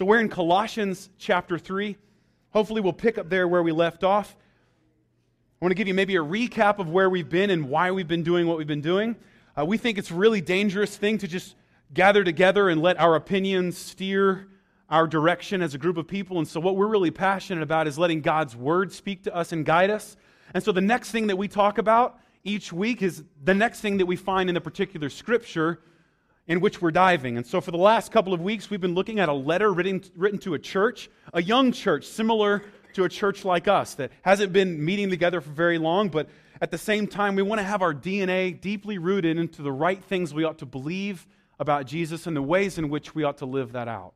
So we're in Colossians chapter 3. Hopefully, we'll pick up there where we left off. I want to give you maybe a recap of where we've been and why we've been doing what we've been doing. Uh, we think it's a really dangerous thing to just gather together and let our opinions steer our direction as a group of people. And so, what we're really passionate about is letting God's word speak to us and guide us. And so, the next thing that we talk about each week is the next thing that we find in the particular scripture in which we're diving. And so, for the last couple of weeks, we've been looking at a letter written, written to a church, a young church, similar to a church like us that hasn't been meeting together for very long, but at the same time, we want to have our DNA deeply rooted into the right things we ought to believe about Jesus and the ways in which we ought to live that out.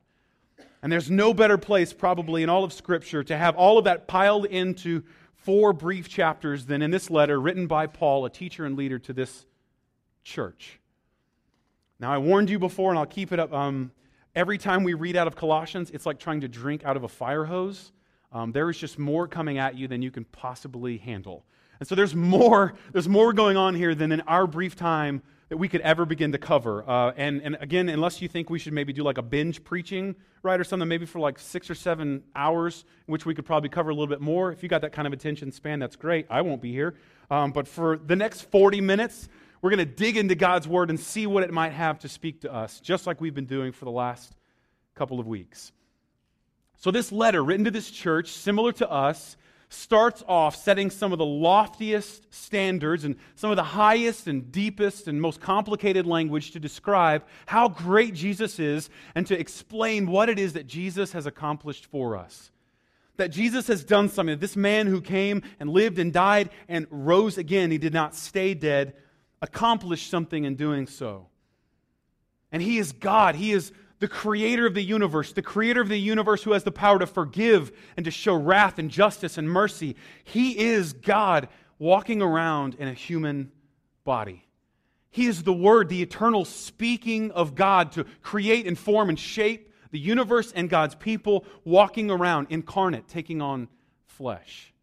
And there's no better place, probably, in all of Scripture to have all of that piled into four brief chapters than in this letter written by Paul, a teacher and leader to this church. Now, I warned you before, and I'll keep it up. Um, every time we read out of Colossians, it's like trying to drink out of a fire hose. Um, there is just more coming at you than you can possibly handle. And so there's more, there's more going on here than in our brief time that we could ever begin to cover. Uh, and, and again, unless you think we should maybe do like a binge preaching, right, or something, maybe for like six or seven hours, which we could probably cover a little bit more. If you got that kind of attention span, that's great. I won't be here. Um, but for the next 40 minutes, we're going to dig into God's Word and see what it might have to speak to us, just like we've been doing for the last couple of weeks. So, this letter written to this church, similar to us, starts off setting some of the loftiest standards and some of the highest and deepest and most complicated language to describe how great Jesus is and to explain what it is that Jesus has accomplished for us. That Jesus has done something. This man who came and lived and died and rose again, he did not stay dead, accomplished something in doing so. And he is God. He is the creator of the universe, the creator of the universe who has the power to forgive and to show wrath and justice and mercy. He is God walking around in a human body. He is the Word, the eternal speaking of God to create and form and shape the universe and God's people, walking around incarnate, taking on flesh.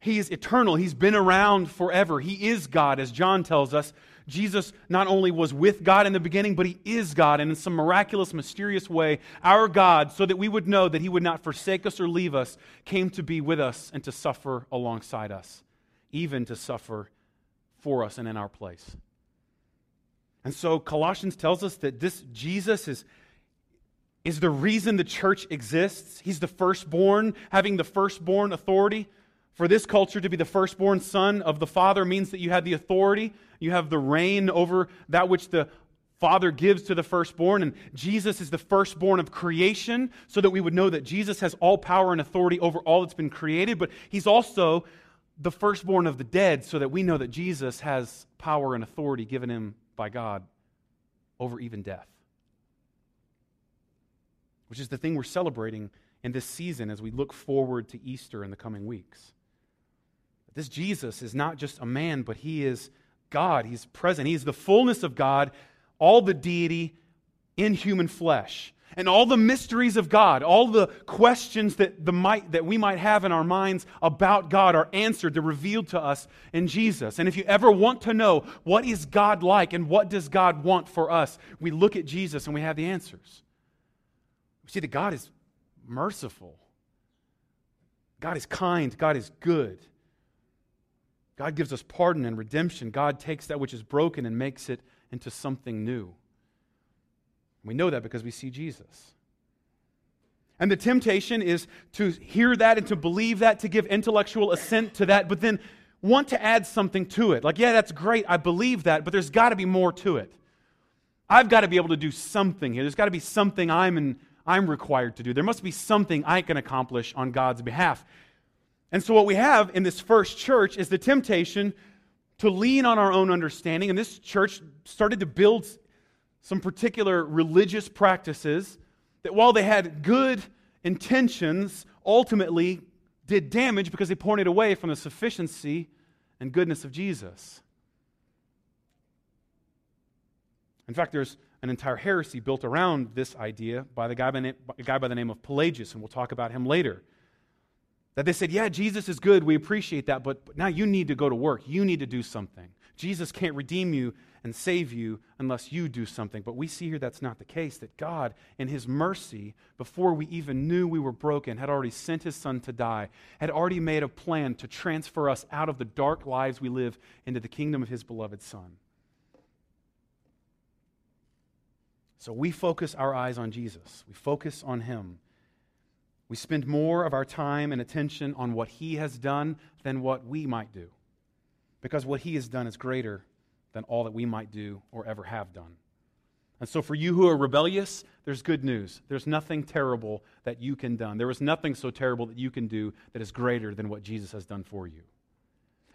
He is eternal. He's been around forever. He is God, as John tells us, Jesus not only was with God in the beginning, but he is God. And in some miraculous, mysterious way, our God, so that we would know that he would not forsake us or leave us, came to be with us and to suffer alongside us, even to suffer for us and in our place. And so Colossians tells us that this Jesus is, is the reason the church exists. He's the firstborn, having the firstborn authority. For this culture to be the firstborn son of the Father means that you have the authority, you have the reign over that which the Father gives to the firstborn. And Jesus is the firstborn of creation, so that we would know that Jesus has all power and authority over all that's been created. But he's also the firstborn of the dead, so that we know that Jesus has power and authority given him by God over even death. Which is the thing we're celebrating in this season as we look forward to Easter in the coming weeks. This Jesus is not just a man, but he is God. He's present. He's the fullness of God, all the deity in human flesh. And all the mysteries of God, all the questions that, the might, that we might have in our minds about God are answered, they're revealed to us in Jesus. And if you ever want to know what is God like and what does God want for us, we look at Jesus and we have the answers. We see that God is merciful, God is kind, God is good. God gives us pardon and redemption. God takes that which is broken and makes it into something new. We know that because we see Jesus. And the temptation is to hear that and to believe that, to give intellectual assent to that, but then want to add something to it. Like, yeah, that's great. I believe that, but there's got to be more to it. I've got to be able to do something here. There's got to be something I'm, in, I'm required to do. There must be something I can accomplish on God's behalf. And so, what we have in this first church is the temptation to lean on our own understanding. And this church started to build some particular religious practices that, while they had good intentions, ultimately did damage because they pointed away from the sufficiency and goodness of Jesus. In fact, there's an entire heresy built around this idea by the guy by, a guy by the name of Pelagius, and we'll talk about him later. That they said, Yeah, Jesus is good. We appreciate that. But, but now you need to go to work. You need to do something. Jesus can't redeem you and save you unless you do something. But we see here that's not the case, that God, in His mercy, before we even knew we were broken, had already sent His Son to die, had already made a plan to transfer us out of the dark lives we live into the kingdom of His beloved Son. So we focus our eyes on Jesus, we focus on Him. We spend more of our time and attention on what He has done than what we might do. Because what He has done is greater than all that we might do or ever have done. And so, for you who are rebellious, there's good news. There's nothing terrible that you can done. There is nothing so terrible that you can do that is greater than what Jesus has done for you.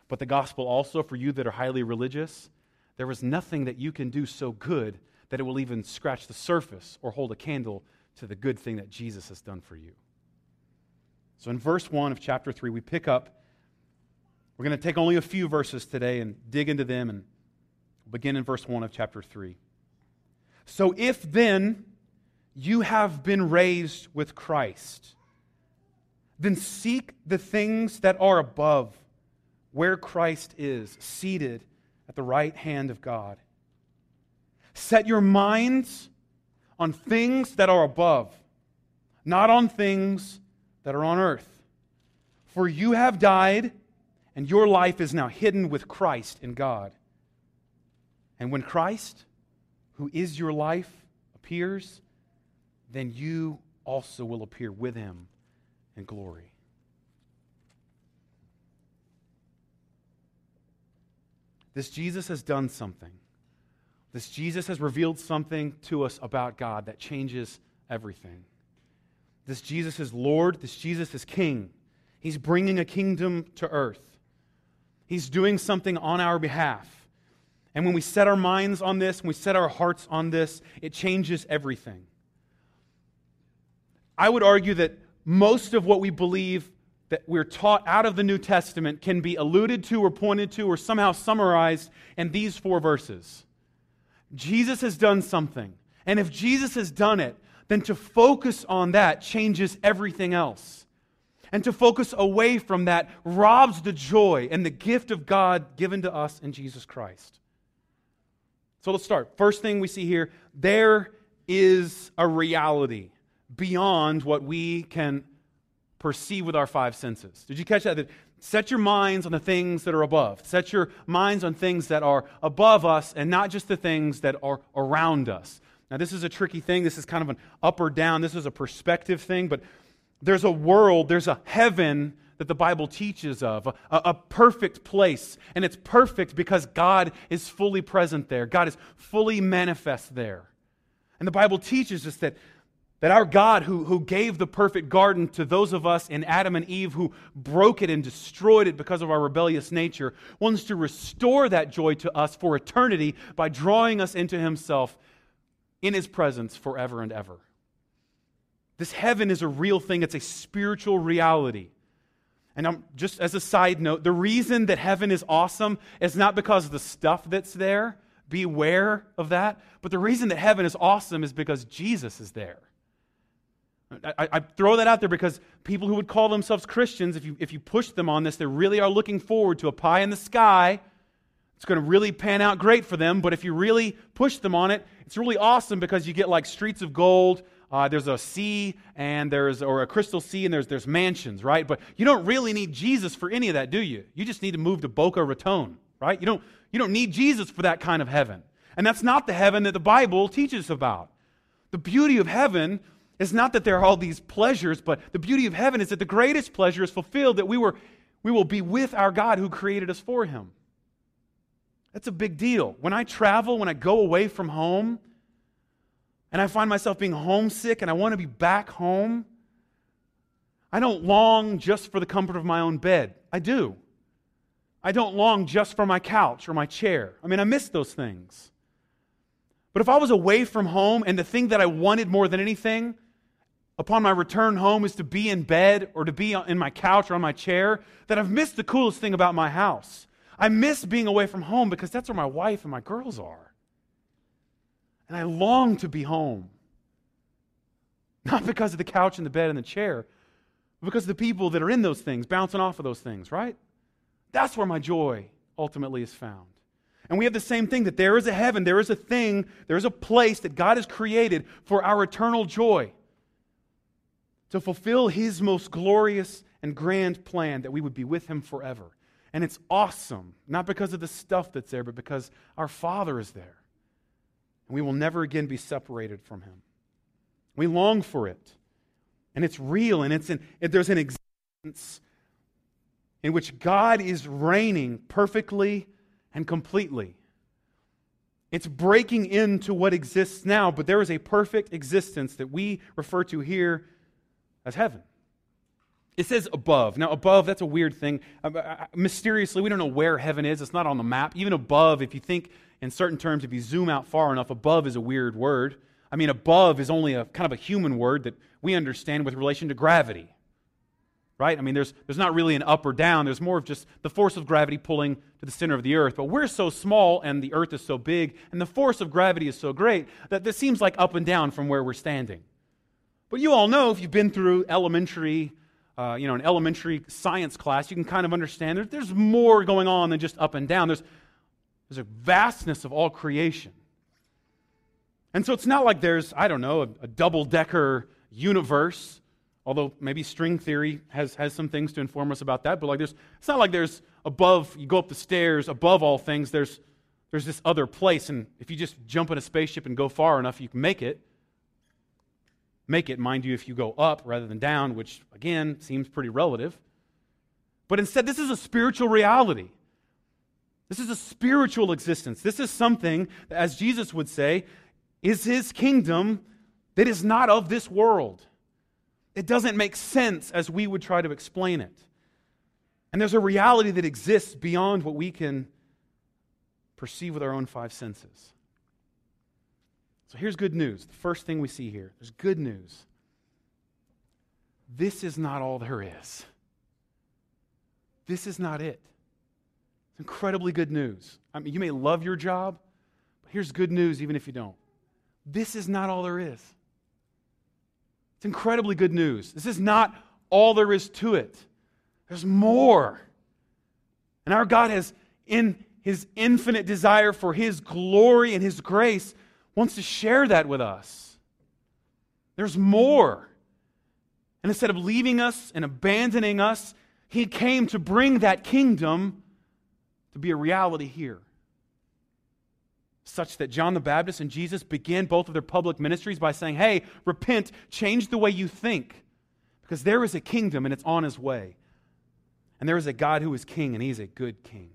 But the gospel also, for you that are highly religious, there is nothing that you can do so good that it will even scratch the surface or hold a candle to the good thing that Jesus has done for you. So, in verse 1 of chapter 3, we pick up. We're going to take only a few verses today and dig into them and begin in verse 1 of chapter 3. So if then you have been raised with Christ, then seek the things that are above, where Christ is, seated at the right hand of God. Set your minds on things that are above, not on things that are on earth. For you have died, and your life is now hidden with Christ in God. And when Christ, who is your life, appears, then you also will appear with him in glory. This Jesus has done something. This Jesus has revealed something to us about God that changes everything. This Jesus is Lord. This Jesus is King. He's bringing a kingdom to earth. He's doing something on our behalf. And when we set our minds on this, when we set our hearts on this, it changes everything. I would argue that most of what we believe that we're taught out of the New Testament can be alluded to or pointed to or somehow summarized in these four verses. Jesus has done something. And if Jesus has done it, then to focus on that changes everything else. And to focus away from that robs the joy and the gift of God given to us in Jesus Christ. So let's start. First thing we see here there is a reality beyond what we can perceive with our five senses. Did you catch that? that? Set your minds on the things that are above. Set your minds on things that are above us and not just the things that are around us. Now, this is a tricky thing. This is kind of an up or down. This is a perspective thing, but there's a world, there's a heaven that the Bible teaches of, a, a, perfect place. And it's perfect because God is fully present there, God is fully manifest there. And the Bible teaches us that, that our God, who, who gave the perfect garden to those of us in Adam and Eve who broke it and destroyed it because of our rebellious nature, wants to restore that joy to us for eternity by drawing us into Himself in His presence forever and ever. This heaven is a real thing, it's a spiritual reality. And I'm, just as a side note, the reason that heaven is awesome is not because of the stuff that's there. Beware of that. But the reason that heaven is awesome is because Jesus is there. I, I, throw that out there because people who would call themselves Christians, if you, if you push them on this, they really are looking forward to a pie in the sky. It's going to really pan out great for them. But if you really push them on it, it's really awesome because you get like streets of gold, uh, there's a sea and there's or a crystal sea and there's there's mansions right? But you don't really need jesus for any of that do you? You just need to move to boca raton right? You don't you don't need jesus for that kind of heaven. And that's not the heaven that the bible teaches about. The beauty of heaven is not that there are all these pleasures but the beauty of heaven is that the greatest pleasure is fulfilled that we were we will be with our god who created us for him that's a big deal when i travel when i go away from home and I find myself being homesick and I want to be back home, I don't long just for the comfort of my own bed. I do. I don't long just for my couch or my chair. I mean, I miss those things. But if I was away from home and the thing that I wanted more than anything upon my return home is to be in bed or to be in my couch or on my chair, then I've missed the coolest thing about my house. I miss being away from home because that's where my wife and my girls are. And I long to be home. Not because of the couch and the bed and the chair, but because of the people that are in those things, bouncing off of those things, right? That's where my joy ultimately is found. And we have the same thing that there is a heaven, there is a thing, there is a place that God has created for our eternal joy to fulfill His most glorious and grand plan that we would be with Him forever. And it's awesome, not because of the stuff that's there, but because our Father is there. And we will never again be separated from Him. We long for it. And it's real, and it's in, there's an existence in which God is reigning perfectly and completely. It's breaking into what exists now, but there is a perfect existence that we refer to here as heaven. It says above. Now, above, that's a weird thing. Uh, uh, mysteriously, we don't know where heaven is. It's not on the map. Even above, if you think in certain terms, if you zoom out far enough, above is a weird word. I mean, above is only a kind of a human word that we understand with relation to gravity right? I mean, there's, there's not really an up or down. There's more of just the force of gravity pulling to the center of the earth. But we're so small and the earth is so big and the force of gravity is so great that this seems like up and down from where we're standing. But you all know if you've been through elementary, uh, you know, an elementary science class, you can kind of understand there's, there's more going on than just up and down. There's, there's a vastness of all creation. And so it's not like there's, I don't know, a, a double decker universe Although maybe string theory has, has some things to inform us about that, but like there's, it's not like there's above, you go up the stairs, above all things, there's, there's this other place. And if you just jump in a spaceship and go far enough, you can make it. Make it, mind you, if you go up rather than down, which again seems pretty relative. But instead, this is a spiritual reality. This is a spiritual existence. This is something, as Jesus would say, is his kingdom that is not of this world. It doesn't make sense as we would try to explain it. And there's a reality that exists beyond what we can perceive with our own five senses. So here's good news. The first thing we see here there's good news. This is not all there is. This is not it. It's incredibly good news. I mean, you may love your job, but here's good news even if you don't. This is not all there is. It's incredibly good news. This is not all there is to it, there's more. And our God has, in his infinite desire for his glory and his grace, wants to share that with us. There's more. And instead of leaving us and abandoning us, he came to bring that kingdom to be a reality here such that John the Baptist and Jesus began both of their public ministries by saying, Hey, repent, change the way you think, because there is a kingdom and it's on his way. And there is a God who is king, and he's a good king.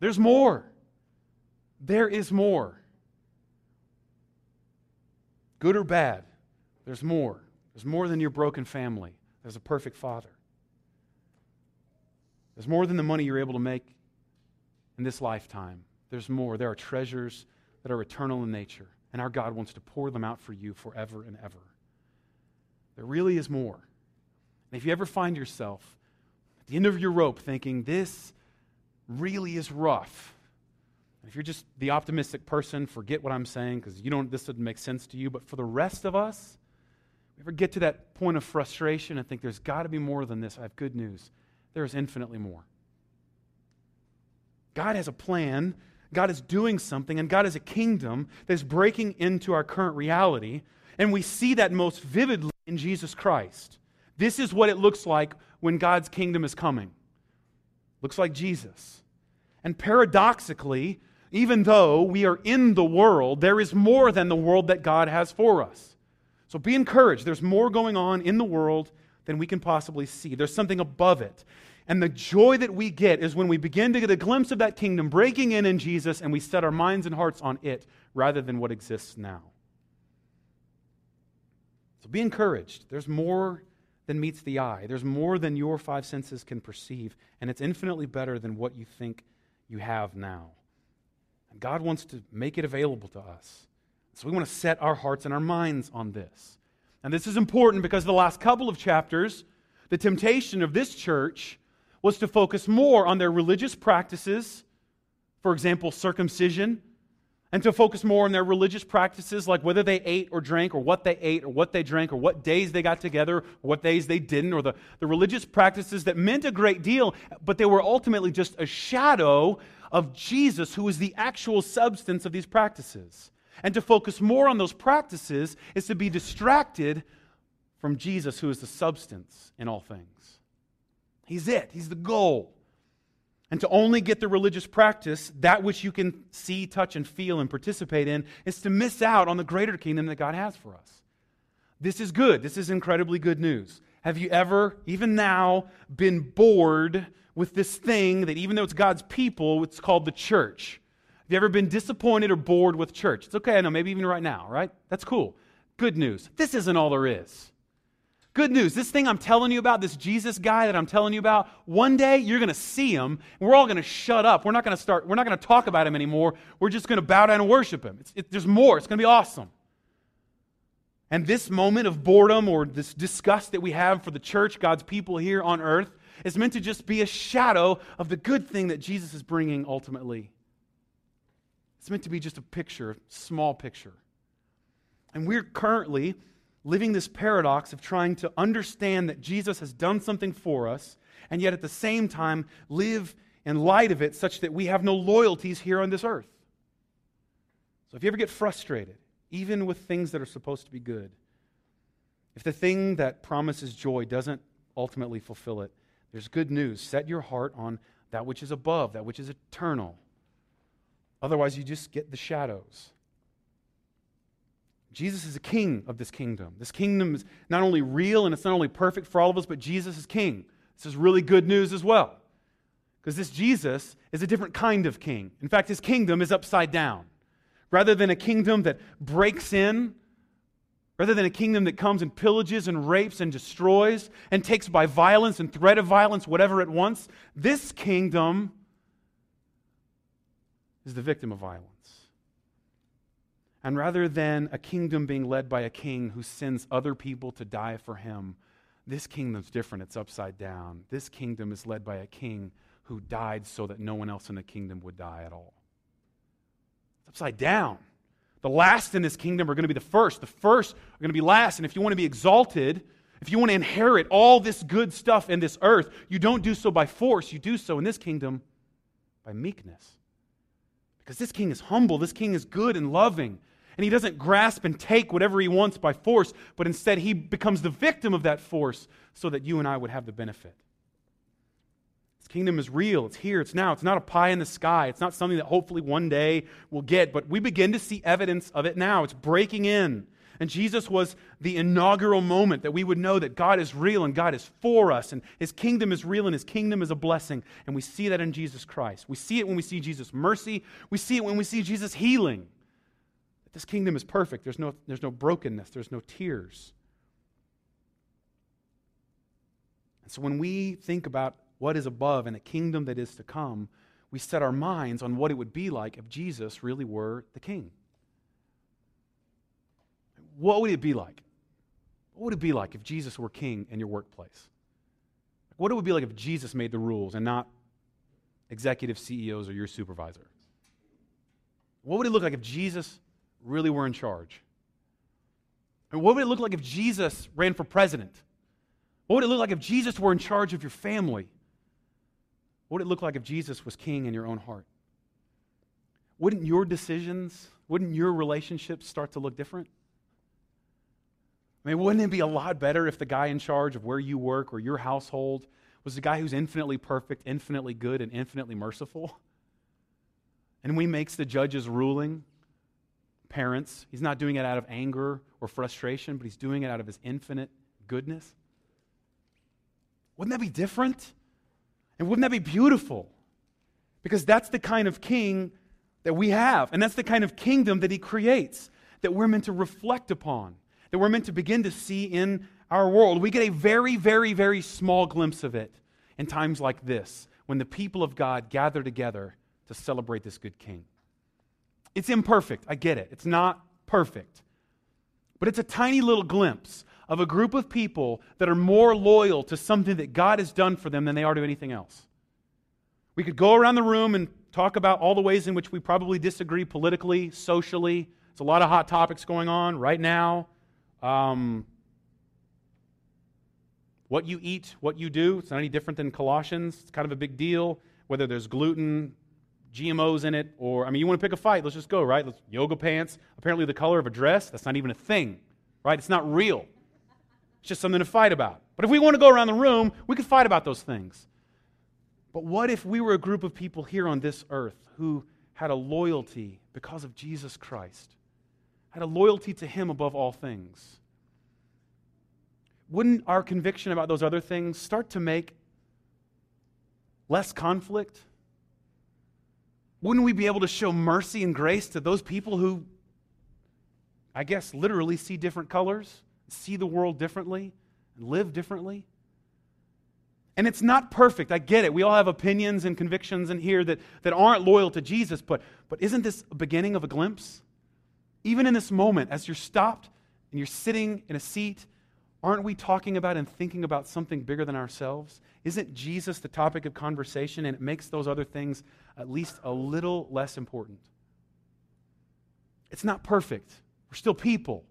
There's more. There is more. Good or bad, there's more. There's more than your broken family. There's a perfect father. There's more than the money you're able to make in this lifetime. There's more. There are treasures that are eternal in nature, and our God wants to pour them out for you forever and ever. There really is more. And if you ever find yourself at the end of your rope thinking, this really is rough, if you're just the optimistic person, forget what I'm saying because you don't this doesn't make sense to you. But for the rest of us, we ever get to that point of frustration and think there's got to be more than this, I have good news. There is infinitely more. God has a plan God is doing something, and God is a kingdom that's breaking into our current reality. And we see that most vividly in Jesus Christ. This is what it looks like when God's kingdom is coming. Looks like Jesus. And paradoxically, even though we are in the world, there is more than the world that God has for us. So be encouraged. There's more going on in the world than we can possibly see. There's something above it. And the joy that we get is when we begin to get a glimpse of that kingdom breaking in in Jesus and we set our minds and hearts on it rather than what exists now. So be encouraged. There's more than meets the eye, there's more than your five senses can perceive, and it's infinitely better than what you think you have now. And God wants to make it available to us. So we want to set our hearts and our minds on this. And this is important because the last couple of chapters, the temptation of this church was to focus more on their religious practices, for example, circumcision, and to focus more on their religious practices, like whether they ate or drank, or what they ate, or what they drank, or what days they got together, or what days they didn't, or the, the religious practices that meant a great deal, but they were ultimately just a shadow of Jesus, who is the actual substance of these practices. And to focus more on those practices is to be distracted from Jesus, who is the substance in all things. He's it, He's the goal and to only get the religious practice, that which you can see, touch, and feel and participate in, is to miss out on the greater kingdom that God has for us. This is good. This is incredibly good news. Have you ever, even now, been bored with this thing that, even though it's God's people, it's called the church? Have you ever been disappointed or bored with church? It's okay, I know, maybe even right now, right? That's cool. Good news. This isn't all there is. Good news. This thing I'm telling you about, this Jesus guy that I'm telling you about, one day you're going to see him. And we're all going to shut up. We're not going to start, we're not going to talk about him anymore. We're just going to bow down and worship him. It, there's more. It's going to be awesome. And this moment of boredom or this disgust that we have for the church, God's people here on earth, is meant to just be a shadow of the good thing that Jesus is bringing ultimately. It's meant to be just a picture, a small picture. And we're currently living this paradox of trying to understand that Jesus has done something for us, and yet at the same time live in light of it such that we have no loyalties here on this earth. So if you ever get frustrated, even with things that are supposed to be good, if the thing that promises joy doesn't ultimately fulfill it, there's good news. Set your heart on that which is above, that which is eternal. Otherwise, you just get the shadows. Jesus is a king of this kingdom. This kingdom is not only real and it's not only perfect for all of us, but Jesus is king. This is really good news as well. Because this Jesus is a different kind of king. In fact, his kingdom is upside down. Rather than a kingdom that breaks in, rather than a kingdom that comes and pillages and rapes and destroys and takes by violence and threat of violence whatever it wants, this kingdom is the victim of violence. And rather than a kingdom being led by a king who sends other people to die for him, this kingdom's different. It's upside down. This kingdom is led by a king who died so that no one else in the kingdom would die at all. It's upside down. The last in this kingdom are going to be the first. The first are going to be last. And if you want to be exalted, if you want to inherit all this good stuff in this earth, you don't do so by force. You do so in this kingdom by meekness. Because this king is humble, this king is good and loving. And he doesn't grasp and take whatever he wants by force, but instead he becomes the victim of that force so that you and I would have the benefit. Kingdom is real. It's here. It's now. It's not a pie in the sky. It's not something that hopefully one day we'll get, but we begin to see evidence of it now. It's breaking in. And Jesus was the inaugural moment that we would know that God is real and God is for us and his kingdom is real and his kingdom is a blessing. And we see that in Jesus Christ. We see it when we see Jesus' mercy, we see it when we see Jesus' healing. This kingdom is perfect. There's no, there's no brokenness, there's no tears. And so when we think about what is above and a kingdom that is to come, we set our minds on what it would be like if Jesus really were the king. What would it be like? What would it be like if Jesus were king in your workplace? What it would be like if Jesus made the rules and not executive CEOs or your supervisor? What would it look like if Jesus really were in charge? And what would it look like if Jesus ran for president? What would it look like if Jesus were in charge of your family? What would it look like if Jesus was king in your own heart? Wouldn't your decisions, wouldn't your relationships start to look different? I mean, wouldn't it be a lot better if the guy in charge of where you work or your household was the guy who's infinitely perfect, infinitely good, and infinitely merciful? And when he makes the judge's ruling, parents. He's not doing it out of anger or frustration, but he's doing it out of his infinite goodness. Wouldn't that be different? And wouldn't that be beautiful? Because that's the kind of king that we have, and that's the kind of kingdom that he creates that we're meant to reflect upon, that we're meant to begin to see in our world. We get a very, very, very small glimpse of it in times like this when the people of God gather together to celebrate this good king. It's imperfect. I get it. It's not perfect. But it's a tiny little glimpse of a group of people that are more loyal to something that God has done for them than they are to anything else. We could go around the room and talk about all the ways in which we probably disagree politically, socially. It's a lot of hot topics going on right now. Um, what you eat, what you do, it's not any different than Colossians. It's kind of a big deal, whether there's gluten, GMOs in it, or, I mean, you want to pick a fight, let's just go, right? Let's, yoga pants, apparently the color of a dress, that's not even a thing, right? It's not real. It's just something to fight about. But if we want to go around the room, we could fight about those things. But what if we were a group of people here on this earth who had a loyalty because of Jesus Christ, had a loyalty to Him above all things? Wouldn't our conviction about those other things start to make less conflict? Wouldn't we be able to show mercy and grace to those people who, I guess, literally see different colors? See the world differently and live differently. And it's not perfect. I get it. We all have opinions and convictions in here that, that aren't loyal to Jesus, but, but isn't this a beginning of a glimpse? Even in this moment, as you're stopped and you're sitting in a seat, aren't we talking about and thinking about something bigger than ourselves? Isn't Jesus the topic of conversation and it makes those other things at least a little less important? It's not perfect. We're still people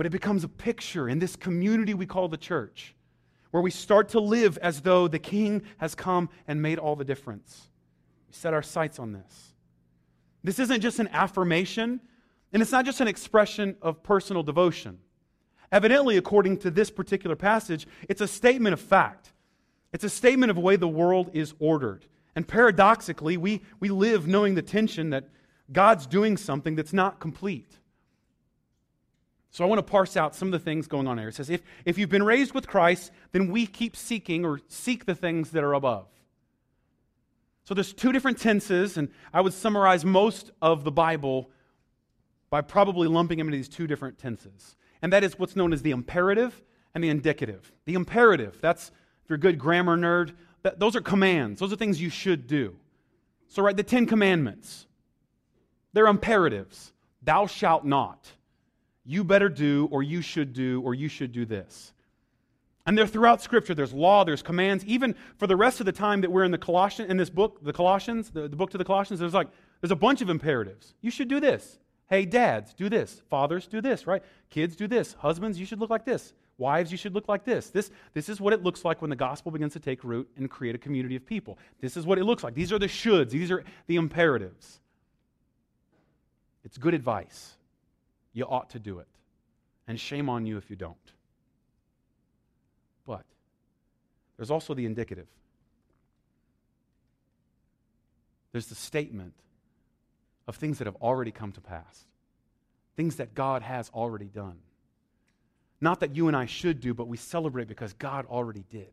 but it becomes a picture in this community we call the church, where we start to live as though the King has come and made all the difference. We set our sights on this. This isn't just an affirmation, and it's not just an expression of personal devotion. Evidently, according to this particular passage, it's a statement of fact. It's a statement of the way the world is ordered. And paradoxically, we, we live knowing the tension that God's doing something that's not complete. So I want to parse out some of the things going on here. It says, if, if you've been raised with Christ, then we keep seeking or seek the things that are above. So there's two different tenses, and I would summarize most of the Bible by probably lumping them into these two different tenses. And that is what's known as the imperative and the indicative. The imperative, that's, if you're a good grammar nerd, that, those are commands. Those are things you should do. So, right, the Ten Commandments, they're imperatives. Thou shalt not you better do, or you should do, or you should do this. And they're throughout Scripture. There's law, there's commands. Even for the rest of the time that we're in the Colossians, in this book, the Colossians, the, the book to the Colossians, there's like there's a bunch of imperatives. You should do this. Hey, dads, do this. Fathers, do this, right? Kids, do this. Husbands, you should look like this. Wives, you should look like this. This, this is what it looks like when the gospel begins to take root and create a community of people. This is what it looks like. These are the shoulds, these are the imperatives. It's good advice. You ought to do it. And shame on you if you don't. But there's also the indicative. There's the statement of things that have already come to pass, things that God has already done. Not that you and I should do, but we celebrate because God already did.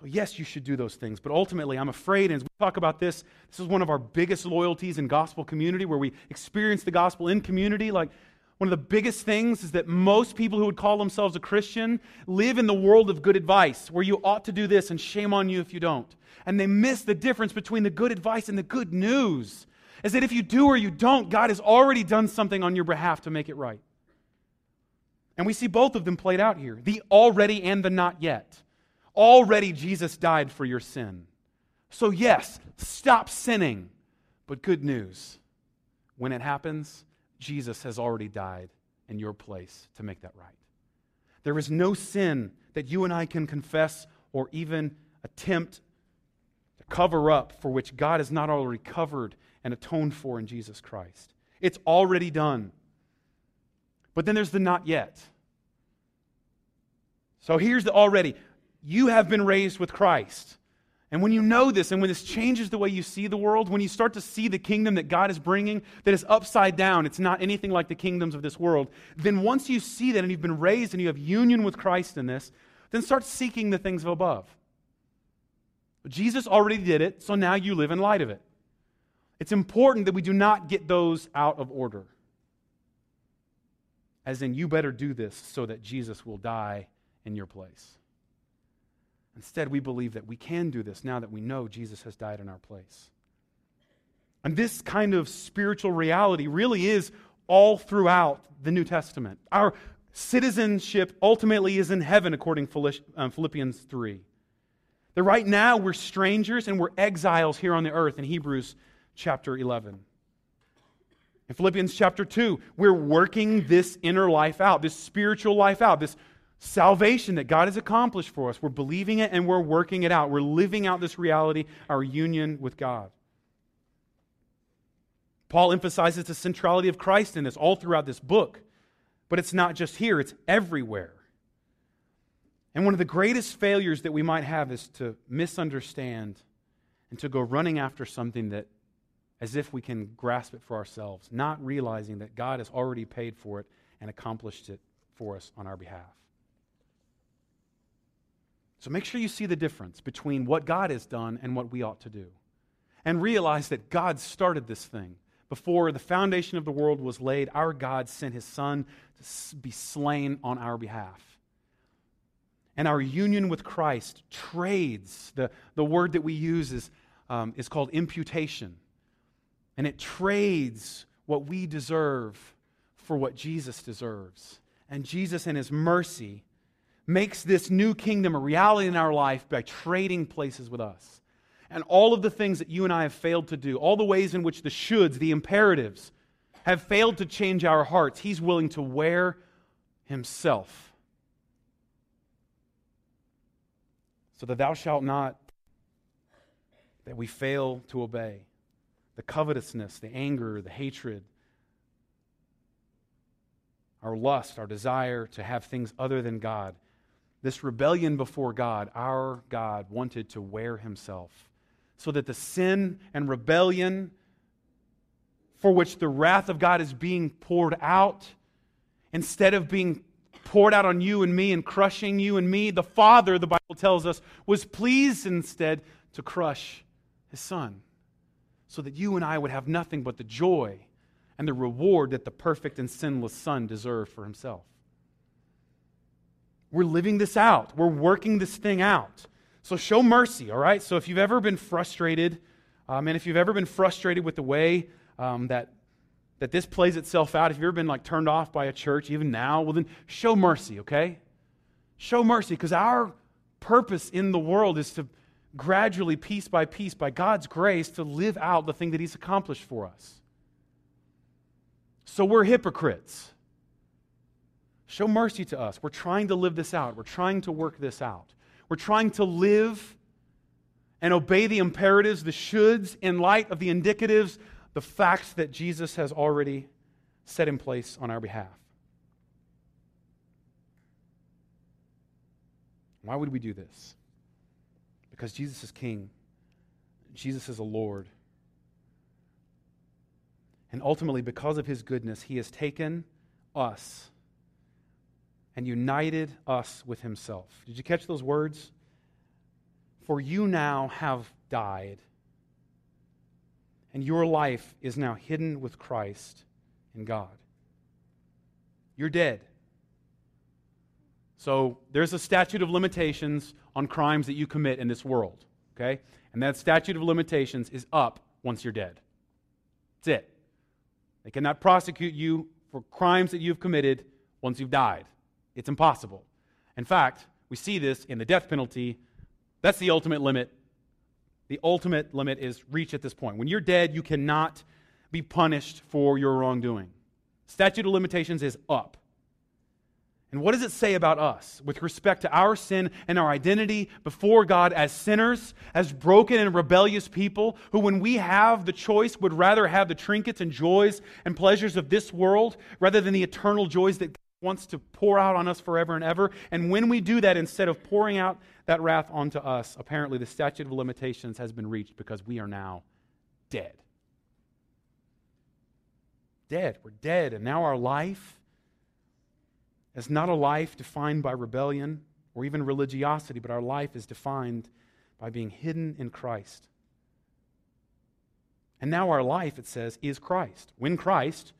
So, yes, you should do those things, but ultimately, I'm afraid, and as we talk about this, this is one of our biggest loyalties in gospel community where we experience the gospel in community. Like, one of the biggest things is that most people who would call themselves a Christian live in the world of good advice, where you ought to do this and shame on you if you don't. And they miss the difference between the good advice and the good news. Is that if you do or you don't, God has already done something on your behalf to make it right. And we see both of them played out here the already and the not yet. Already Jesus died for your sin. So, yes, stop sinning. But good news when it happens, Jesus has already died in your place to make that right. There is no sin that you and I can confess or even attempt to cover up for which God has not already covered and atoned for in Jesus Christ. It's already done. But then there's the not yet. So here's the already you have been raised with Christ. And when you know this, and when this changes the way you see the world, when you start to see the kingdom that God is bringing that is upside down, it's not anything like the kingdoms of this world, then once you see that and you've been raised and you have union with Christ in this, then start seeking the things of above. Jesus already did it, so now you live in light of it. It's important that we do not get those out of order. As in, you better do this so that Jesus will die in your place. Instead, we believe that we can do this now that we know Jesus has died in our place. And this kind of spiritual reality really is all throughout the New Testament. Our citizenship ultimately is in heaven, according to um, Philippians 3. That right now we're strangers and we're exiles here on the earth in Hebrews chapter 11. In Philippians chapter 2, we're working this inner life out, this spiritual life out, this salvation that God has accomplished for us. We're believing it and we're working it out. We're living out this reality, our union with God. Paul emphasizes the centrality of Christ in this all throughout this book. But it's not just here, it's everywhere. And one of the greatest failures that we might have is to misunderstand and to go running after something that as if we can grasp it for ourselves, not realizing that God has already paid for it and accomplished it for us on our behalf. So make sure you see the difference between what God has done and what we ought to do. And realize that God started this thing. Before the foundation of the world was laid, our God sent his Son to be slain on our behalf. And our union with Christ trades, the, the word that we use is, um, is called imputation. And it trades what we deserve for what Jesus deserves. And Jesus, in his mercy, makes this new kingdom a reality in our life by trading places with us. And all of the things that you and I have failed to do, all the ways in which the shoulds, the imperatives, have failed to change our hearts, He's willing to wear Himself. So that thou shalt not, that we fail to obey. The covetousness, the anger, the hatred, our lust, our desire to have things other than God this rebellion before God, our God wanted to wear himself so that the sin and rebellion for which the wrath of God is being poured out, instead of being poured out on you and me and crushing you and me, the Father, the Bible tells us, was pleased instead to crush his Son so that you and I would have nothing but the joy and the reward that the perfect and sinless Son deserved for himself. We're living this out. We're working this thing out. So show mercy, all right? So if you've ever been frustrated, um, and if you've ever been frustrated with the way um, that, that this plays itself out, if you've ever been like turned off by a church, even now, well then show mercy, okay? Show mercy, because our purpose in the world is to gradually, piece by piece, by God's grace, to live out the thing that He's accomplished for us. So we're hypocrites. Show mercy to us. We're trying to live this out. We're trying to work this out. We're trying to live and obey the imperatives, the shoulds, in light of the indicatives, the facts that Jesus has already set in place on our behalf. Why would we do this? Because Jesus is King, Jesus is a Lord. And ultimately, because of his goodness, he has taken us and united us with himself. Did you catch those words? For you now have died, and your life is now hidden with Christ in God. You're dead. So there's a statute of limitations on crimes that you commit in this world, okay? And that statute of limitations is up once you're dead. That's it. They cannot prosecute you for crimes that you've committed once you've died. It's impossible. In fact, we see this in the death penalty. That's the ultimate limit. The ultimate limit is reached at this point. When you're dead, you cannot be punished for your wrongdoing. Statute of limitations is up. And what does it say about us with respect to our sin and our identity before God as sinners, as broken and rebellious people who, when we have the choice, would rather have the trinkets and joys and pleasures of this world rather than the eternal joys that wants to pour out on us forever and ever. And when we do that, instead of pouring out that wrath onto us, apparently the statute of limitations has been reached because we are now dead. Dead. We're dead. And now our life is not a life defined by rebellion or even religiosity, but our life is defined by being hidden in Christ. And now our life, it says, is Christ. When Christ,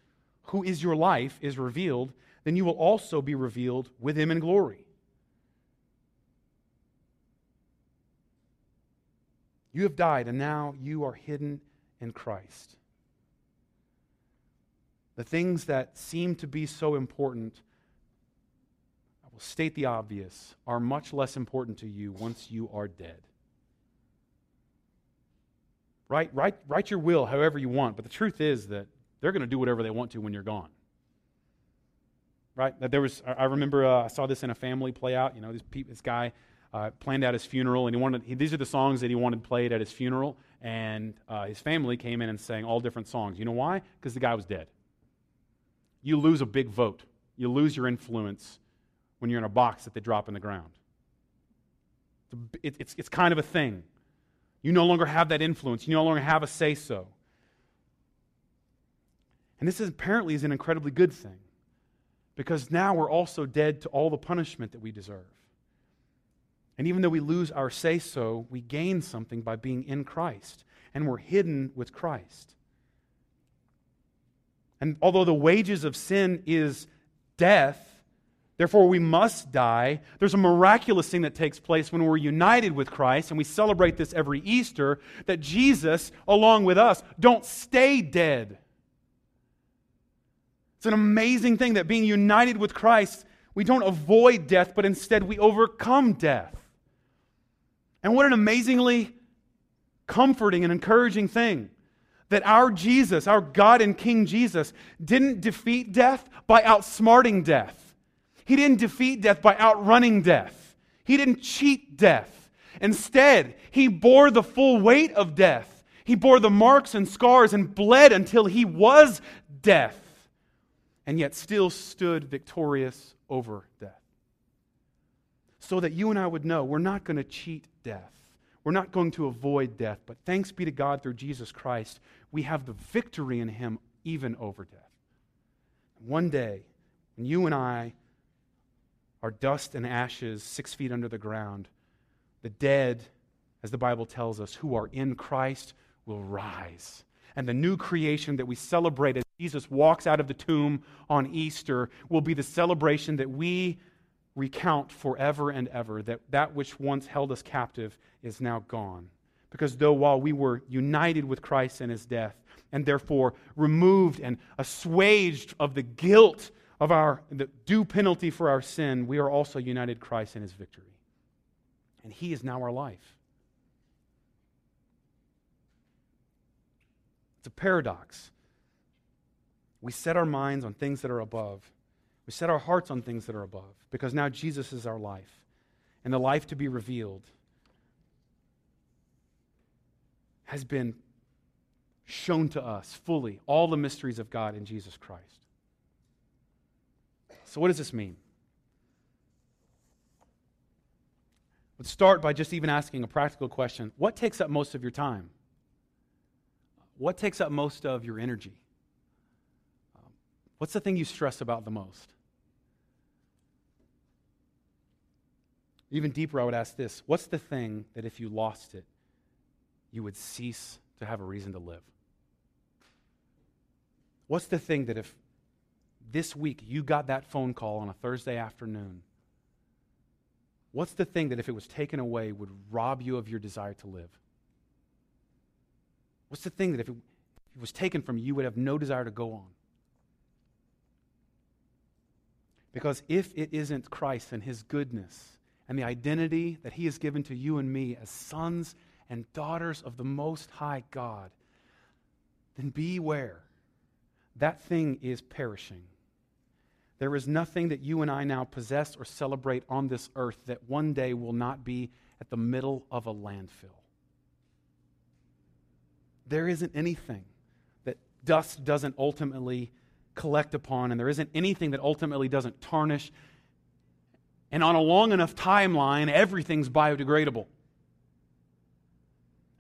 who is your life, is revealed, then you will also be revealed with him in glory. You have died, and now you are hidden in Christ. The things that seem to be so important, I will state the obvious, are much less important to you once you are dead. Write, write, write your will however you want, but the truth is that they're going to do whatever they want to when you're gone. Right? That there was, I remember uh, I saw this in a family play out. You know, this, this guy uh, planned out his funeral, and he wanted, he, these are the songs that he wanted played at his funeral, and uh, his family came in and sang all different songs. You know why? Because the guy was dead. You lose a big vote, you lose your influence when you're in a box that they drop in the ground. It's, it's, it's kind of a thing. You no longer have that influence. You no longer have a say so. And this is, apparently is an incredibly good thing because now we're also dead to all the punishment that we deserve. And even though we lose our say so, we gain something by being in Christ, and we're hidden with Christ. And although the wages of sin is death, Therefore, we must die. There's a miraculous thing that takes place when we're united with Christ, and we celebrate this every Easter that Jesus, along with us, don't stay dead. It's an amazing thing that being united with Christ, we don't avoid death, but instead we overcome death. And what an amazingly comforting and encouraging thing that our Jesus, our God and King Jesus, didn't defeat death by outsmarting death. He didn't defeat death by outrunning death. He didn't cheat death. Instead, he bore the full weight of death. He bore the marks and scars and bled until he was death, and yet still stood victorious over death. So that you and I would know we're not going to cheat death. We're not going to avoid death, but thanks be to God through Jesus Christ, we have the victory in him even over death. One day, when you and I are dust and ashes six feet under the ground. The dead, as the Bible tells us, who are in Christ will rise. And the new creation that we celebrate Jesus walks out of the tomb on Easter will be the celebration that we recount forever and ever that that which once held us captive is now gone. Because though while we were united with Christ in his death, and therefore removed and assuaged of the guilt of our the due penalty for our sin, we are also united Christ in his victory. And he is now our life. It's a paradox. We set our minds on things that are above. We set our hearts on things that are above because now Jesus is our life. And the life to be revealed has been shown to us fully, all the mysteries of God in Jesus Christ. So, what does this mean? Let's start by just even asking a practical question What takes up most of your time? What takes up most of your energy? What's the thing you stress about the most? Even deeper, I would ask this What's the thing that if you lost it, you would cease to have a reason to live? What's the thing that if this week you got that phone call on a Thursday afternoon, what's the thing that if it was taken away would rob you of your desire to live? What's the thing that if it, was taken from you, you would have no desire to go on? Because if it isn't Christ and His goodness and the identity that He has given to you and me as sons and daughters of the Most High God, then beware. That thing is perishing. There is nothing that you and I now possess or celebrate on this earth that one day will not be at the middle of a landfill. There isn't anything that dust doesn't ultimately collect upon, and there isn't anything that ultimately doesn't tarnish. And on a long enough timeline, everything's biodegradable.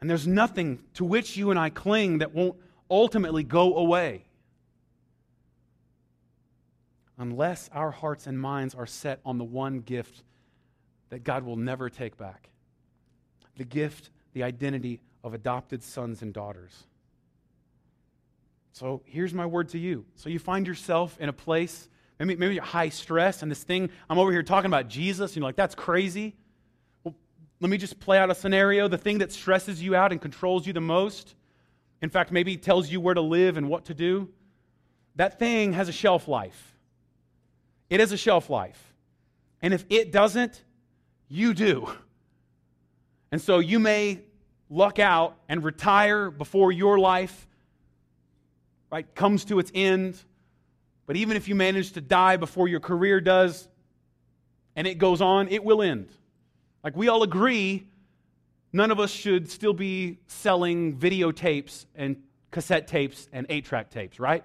And there's nothing to which you and I cling that won't ultimately go away unless our hearts and minds are set on the one gift that God will never take back the gift, the identity of adopted sons and daughters. So here's my word to you. So you find yourself in a place, maybe, maybe you're high stress, and this thing, I'm over here talking about Jesus, and you're like, that's crazy. Well, let me just play out a scenario. The thing that stresses you out and controls you the most, in fact, maybe tells you where to live and what to do, that thing has a shelf life. It has a shelf life. And if it doesn't, you do. And so you may luck out and retire before your life right comes to its end. But even if you manage to die before your career does and it goes on, it will end. Like we all agree, none of us should still be selling videotapes and cassette tapes and 8-track tapes, right?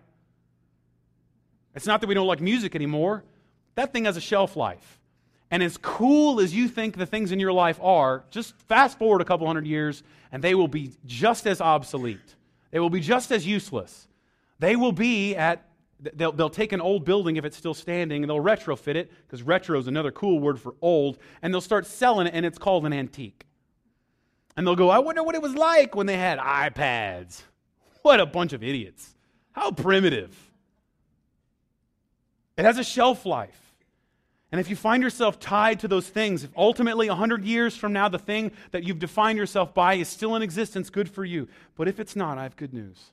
It's not that we don't like music anymore. That thing has a shelf life. And as cool as you think the things in your life are, just fast forward a couple hundred years and they will be just as obsolete. They will be just as useless. They will be at, they'll, they'll take an old building if it's still standing and they'll retrofit it, because retro is another cool word for old, and they'll start selling it and it's called an antique. And they'll go, I wonder what it was like when they had iPads. What a bunch of idiots. How primitive. It has a shelf life. And if you find yourself tied to those things, if ultimately 100 years from now the thing that you've defined yourself by is still in existence, good for you. But if it's not, I have good news.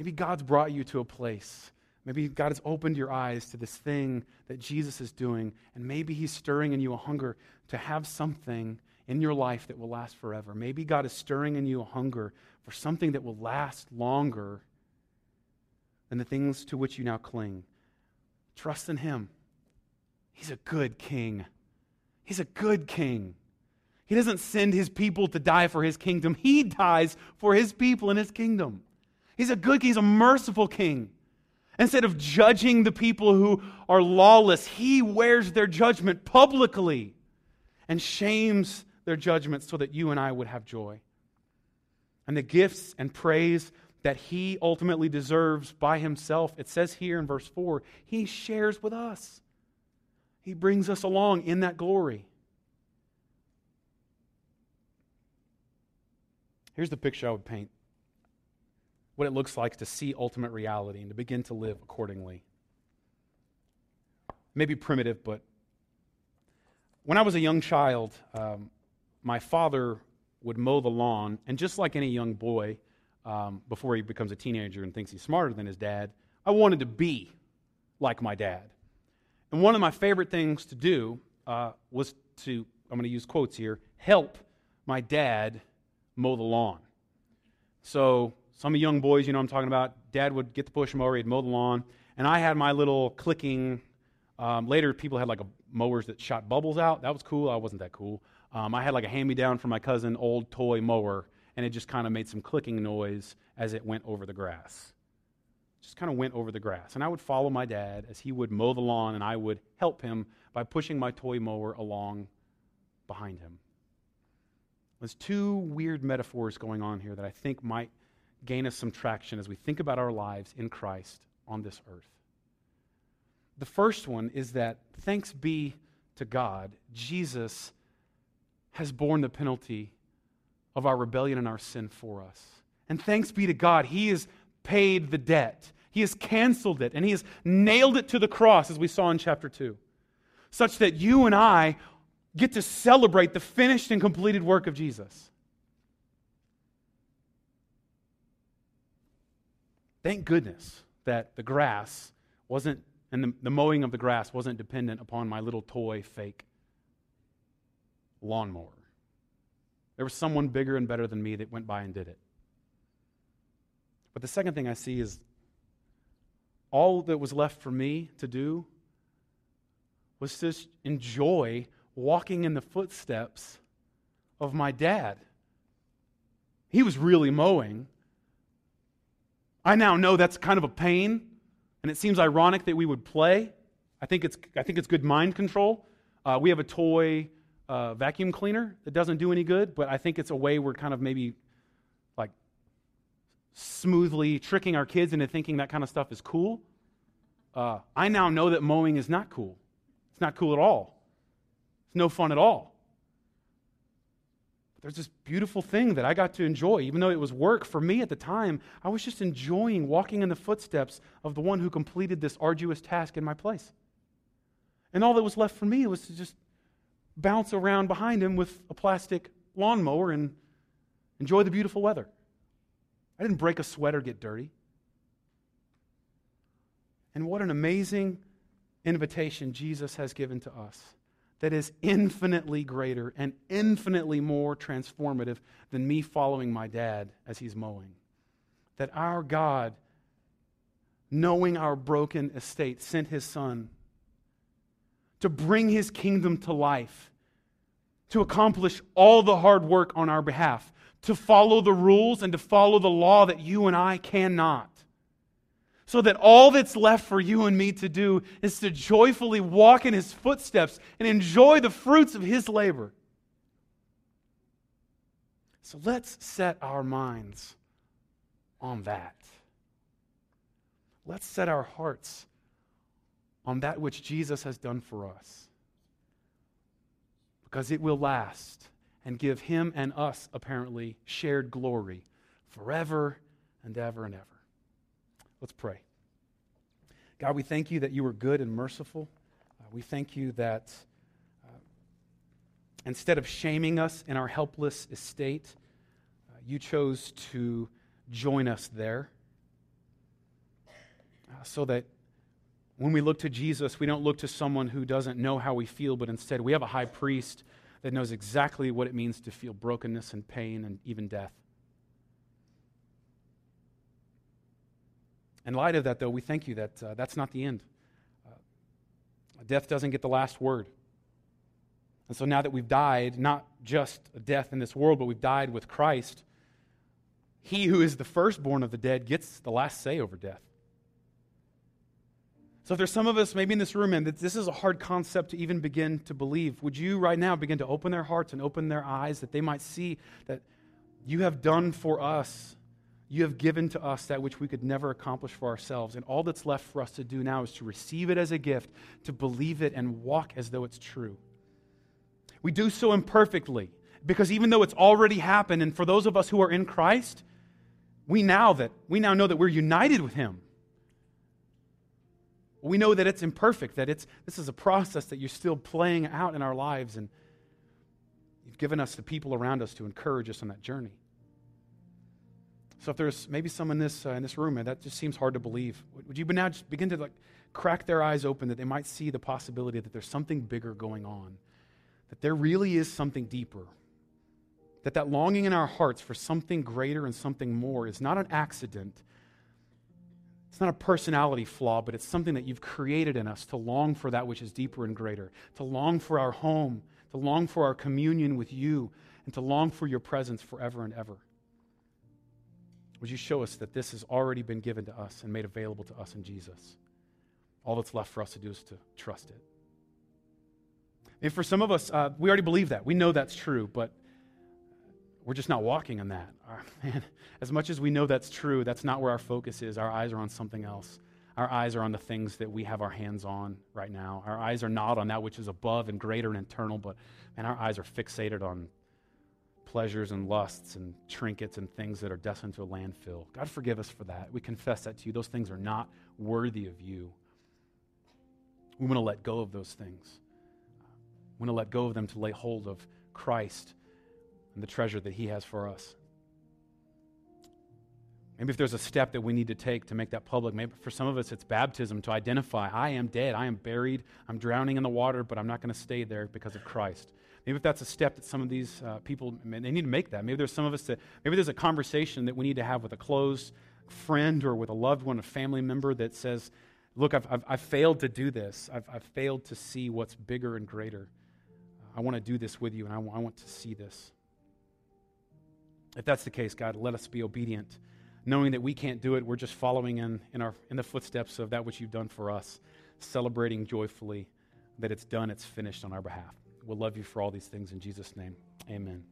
Maybe God's brought you to a place. Maybe God has opened your eyes to this thing that Jesus is doing, and maybe He's stirring in you a hunger to have something in your life that will last forever. Maybe God is stirring in you a hunger for something that will last longer than the things to which you now cling. Trust in Him. He's a good king. He's a good king. He doesn't send his people to die for his kingdom, he dies for his people in his kingdom. He's a good king, he's a merciful king. Instead of judging the people who are lawless, he wears their judgment publicly and shames their judgment so that you and I would have joy. And the gifts and praise that he ultimately deserves by himself, it says here in verse 4, he shares with us. He brings us along in that glory. Here's the picture I would paint what it looks like to see ultimate reality and to begin to live accordingly. Maybe primitive, but when I was a young child, um, my father would mow the lawn, and just like any young boy, um, before he becomes a teenager and thinks he's smarter than his dad, I wanted to be like my dad. And one of my favorite things to do uh, was to, I'm going to use quotes here, help my dad mow the lawn. So, some young boys, you know I'm talking about, dad would get the push mower, he'd mow the lawn, and I had my little clicking. Um, later, people had like a, mowers that shot bubbles out. That was cool. I wasn't that cool. Um, I had like a hand me down from my cousin, old toy mower and it just kind of made some clicking noise as it went over the grass. Just kind of went over the grass. And I would follow my dad as he would mow the lawn, and I would help him by pushing my toy mower along behind him. There's two weird metaphors going on here that I think might gain us some traction as we think about our lives in Christ on this earth. The first one is that thanks be to God, Jesus has borne the penalty of our rebellion and our sin for us. And thanks be to God, He has paid the debt. He has canceled it, and He has nailed it to the cross, as we saw in chapter 2, such that you and I get to celebrate the finished and completed work of Jesus. Thank goodness that the grass wasn't, and the, the mowing of the grass wasn't dependent upon my little toy fake lawnmower. There was someone bigger and better than me that went by and did it. But the second thing I see is all that was left for me to do was just enjoy walking in the footsteps of my dad. He was really mowing. I now know that's kind of a pain, and it seems ironic that we would play. I think it's, I think it's good mind control. Uh, we have a toy uh, vacuum cleaner that doesn't do any good, but I think it's a way we're kind of maybe like smoothly tricking our kids into thinking that kind of stuff is cool. Uh, I now know that mowing is not cool. It's not cool at all. It's no fun at all. There's this beautiful thing that I got to enjoy. Even though it was work for me at the time, I was just enjoying walking in the footsteps of the one who completed this arduous task in my place. And all that was left for me was to just bounce around behind him with a plastic lawnmower and enjoy the beautiful weather. I didn't break a sweat or get dirty. And what an amazing invitation Jesus has given to us that is infinitely greater and infinitely more transformative than me following my dad as he's mowing. That our God, knowing our broken estate, sent his son to bring his kingdom to life, to accomplish all the hard work on our behalf, to follow the rules and to follow the law that you and I cannot so that all that's left for you and me to do is to joyfully walk in his footsteps and enjoy the fruits of his labor. So let's set our minds on that. Let's set our hearts on that which Jesus has done for us. Because it will last and give him and us, apparently, shared glory forever and ever and ever. Let's pray. God, we thank you that you are good and merciful. Uh, we thank you that uh, instead of shaming us in our helpless estate, uh, you chose to join us there uh, so that when we look to Jesus, we don't look to someone who doesn't know how we feel, but instead we have a high priest that knows exactly what it means to feel brokenness and pain and even death. In light of that, though, we thank you that uh, that's not the end. Uh, death doesn't get the last word. And so now that we've died, not just a death in this world, but we've died with Christ, he who is the firstborn of the dead gets the last say over death. So if there's some of us maybe in this room and this is a hard concept to even begin to believe, would you right now begin to open their hearts and open their eyes that they might see that you have done for us you have given to us that which we could never accomplish for ourselves. And all that's left for us to do now is to receive it as a gift, to believe it, and walk as though it's true. We do so imperfectly because even though it's already happened, and for those of us who are in Christ, we now that we now know that we're united with Him. We know that it's imperfect, that it's this is a process that you're still playing out in our lives, and you've given us the people around us to encourage us on that journey. So if there's maybe someone in this, uh, in this room and that just seems hard to believe, would you now just begin to like crack their eyes open that they might see the possibility that there's something bigger going on, that there really is something deeper, that that longing in our hearts for something greater and something more is not an accident. It's not a personality flaw, but it's something that you've created in us to long for that which is deeper and greater, to long for our home, to long for our communion with you, and to long for your presence forever and ever. Would you show us that this has already been given to us and made available to us in Jesus? All that's left for us to do is to trust it. And for some of us, uh, we already believe that. We know that's true, but we're just not walking in that. man, as much as we know that's true, that's not where our focus is. Our eyes are on something else. Our eyes are on the things that we have our hands on right now. Our eyes are not on that which is above and greater and eternal, but man, our eyes are fixated on pleasures and lusts and trinkets and things that are destined to a landfill. God, forgive us for that. We confess that to you. Those things are not worthy of you. We want to let go of those things. We want to let go of them to lay hold of Christ and the treasure that He has for us. Maybe if there's a step that we need to take to make that public, maybe for some of us it's baptism to identify I am dead, I am buried, I'm drowning in the water, but I'm not going to stay there because of Christ. Maybe if that's a step that some of these uh, people, they need to make that. Maybe there's some of us that, maybe there's a conversation that we need to have with a close friend or with a loved one, a family member that says, look, I've, I've, I've failed to do this. I've, I've, failed to see what's bigger and greater. I want to do this with you, and I, w- I want to see this. If that's the case, God, let us be obedient, knowing that we can't do it. We're just following in, in, our, in the footsteps of that which you've done for us, celebrating joyfully that it's done, it's finished on our behalf. We'll love you for all these things in Jesus' name. Amen.